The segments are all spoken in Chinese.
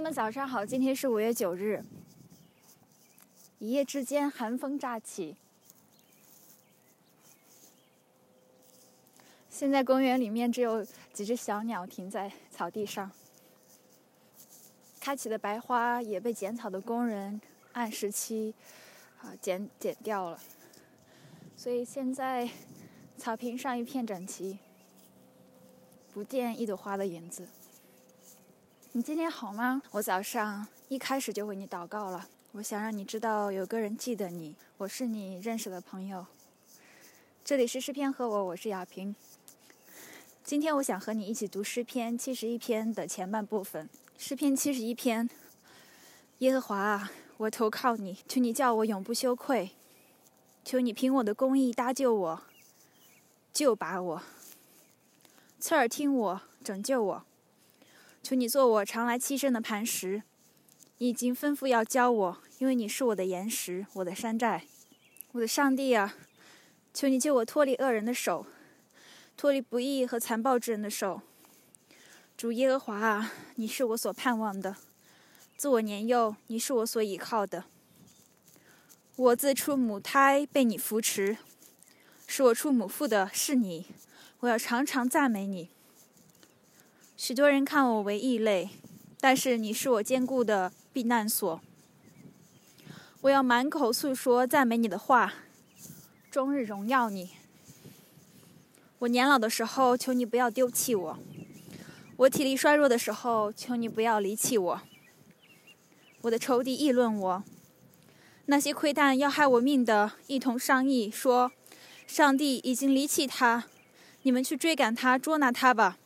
友们，早上好！今天是五月九日，一夜之间寒风乍起。现在公园里面只有几只小鸟停在草地上，开启的白花也被剪草的工人按时期啊剪剪掉了，所以现在草坪上一片整齐，不见一朵花的影子。你今天好吗？我早上一开始就为你祷告了。我想让你知道，有个人记得你，我是你认识的朋友。这里是诗篇和我，我是亚萍。今天我想和你一起读诗篇七十一篇的前半部分。诗篇七十一篇，耶和华啊，我投靠你，求你叫我永不羞愧，求你凭我的公义搭救我，救拔我，侧耳听我，拯救我。求你做我常来栖身的磐石，你已经吩咐要教我，因为你是我的岩石，我的山寨，我的上帝啊！求你救我脱离恶人的手，脱离不义和残暴之人的手。主耶和华啊，你是我所盼望的，自我年幼，你是我所倚靠的。我自出母胎被你扶持，使我出母腹的是你，我要常常赞美你。许多人看我为异类，但是你是我坚固的避难所。我要满口诉说赞美你的话，终日荣耀你。我年老的时候，求你不要丢弃我；我体力衰弱的时候，求你不要离弃我。我的仇敌议论我，那些窥探要害我命的，一同商议说：上帝已经离弃他，你们去追赶他，捉拿他吧。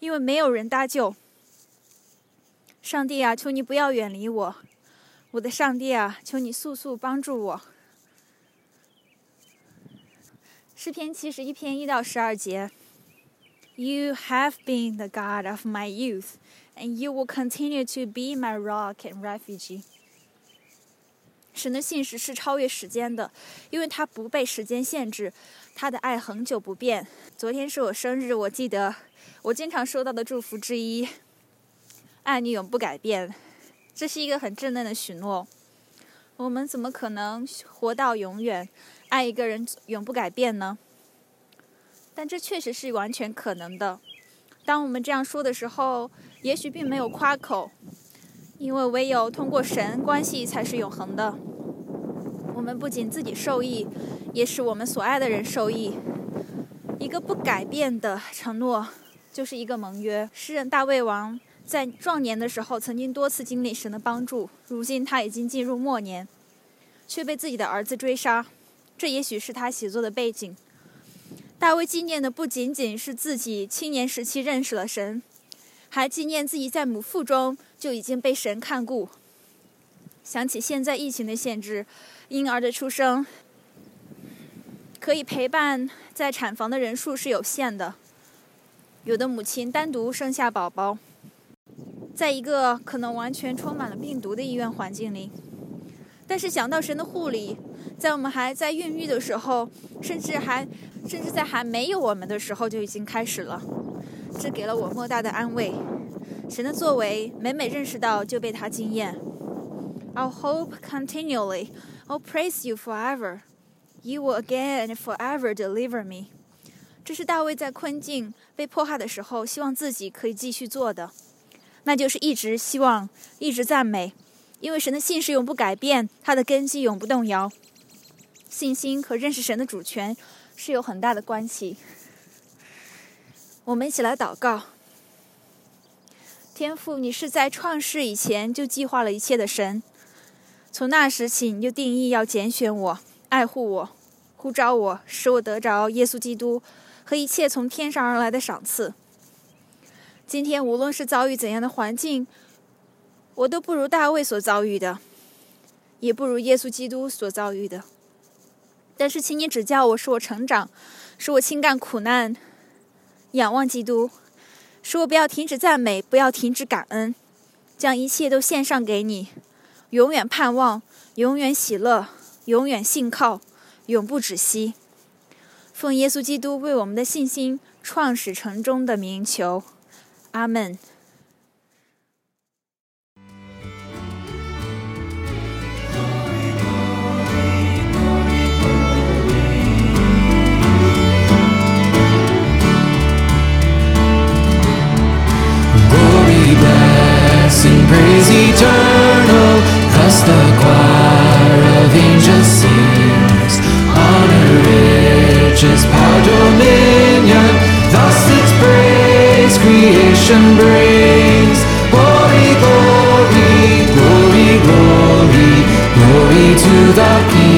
因为没有人搭救，上帝啊，求你不要远离我，我的上帝啊，求你速速帮助我。诗篇七十一篇一到十二节：You have been the God of my youth, and you will continue to be my rock and refuge。神的信实是超越时间的，因为他不被时间限制，他的爱恒久不变。昨天是我生日，我记得。我经常收到的祝福之一，爱你永不改变，这是一个很稚嫩的许诺。我们怎么可能活到永远，爱一个人永不改变呢？但这确实是完全可能的。当我们这样说的时候，也许并没有夸口，因为唯有通过神关系才是永恒的。我们不仅自己受益，也使我们所爱的人受益。一个不改变的承诺。就是一个盟约。诗人大卫王在壮年的时候，曾经多次经历神的帮助。如今他已经进入末年，却被自己的儿子追杀。这也许是他写作的背景。大卫纪念的不仅仅是自己青年时期认识了神，还纪念自己在母腹中就已经被神看顾。想起现在疫情的限制，婴儿的出生可以陪伴在产房的人数是有限的。有的母亲单独生下宝宝，在一个可能完全充满了病毒的医院环境里，但是想到神的护理，在我们还在孕育的时候，甚至还甚至在还没有我们的时候就已经开始了，这给了我莫大的安慰。神的作为，每每认识到就被他惊艳。I'll hope continually, I'll praise you forever. You will again and forever deliver me. 这是大卫在困境、被迫害的时候，希望自己可以继续做的，那就是一直希望、一直赞美，因为神的信是永不改变，他的根基永不动摇。信心和认识神的主权是有很大的关系。我们一起来祷告：天父，你是在创世以前就计划了一切的神，从那时起你就定义要拣选我、爱护我、呼召我，使我得着耶稣基督。和一切从天上而来的赏赐。今天无论是遭遇怎样的环境，我都不如大卫所遭遇的，也不如耶稣基督所遭遇的。但是，请你指教我，使我成长，使我轻干苦难，仰望基督，使我不要停止赞美，不要停止感恩，将一切都献上给你，永远盼望，永远喜乐，永远信靠，永不止息。奉耶稣基督为我们的信心创始成终的名求，阿门。Praise eternal, as the choir of angels sing. churches power dominion. Thus its praise creation brings. Glory, glory, glory, glory, glory to the King.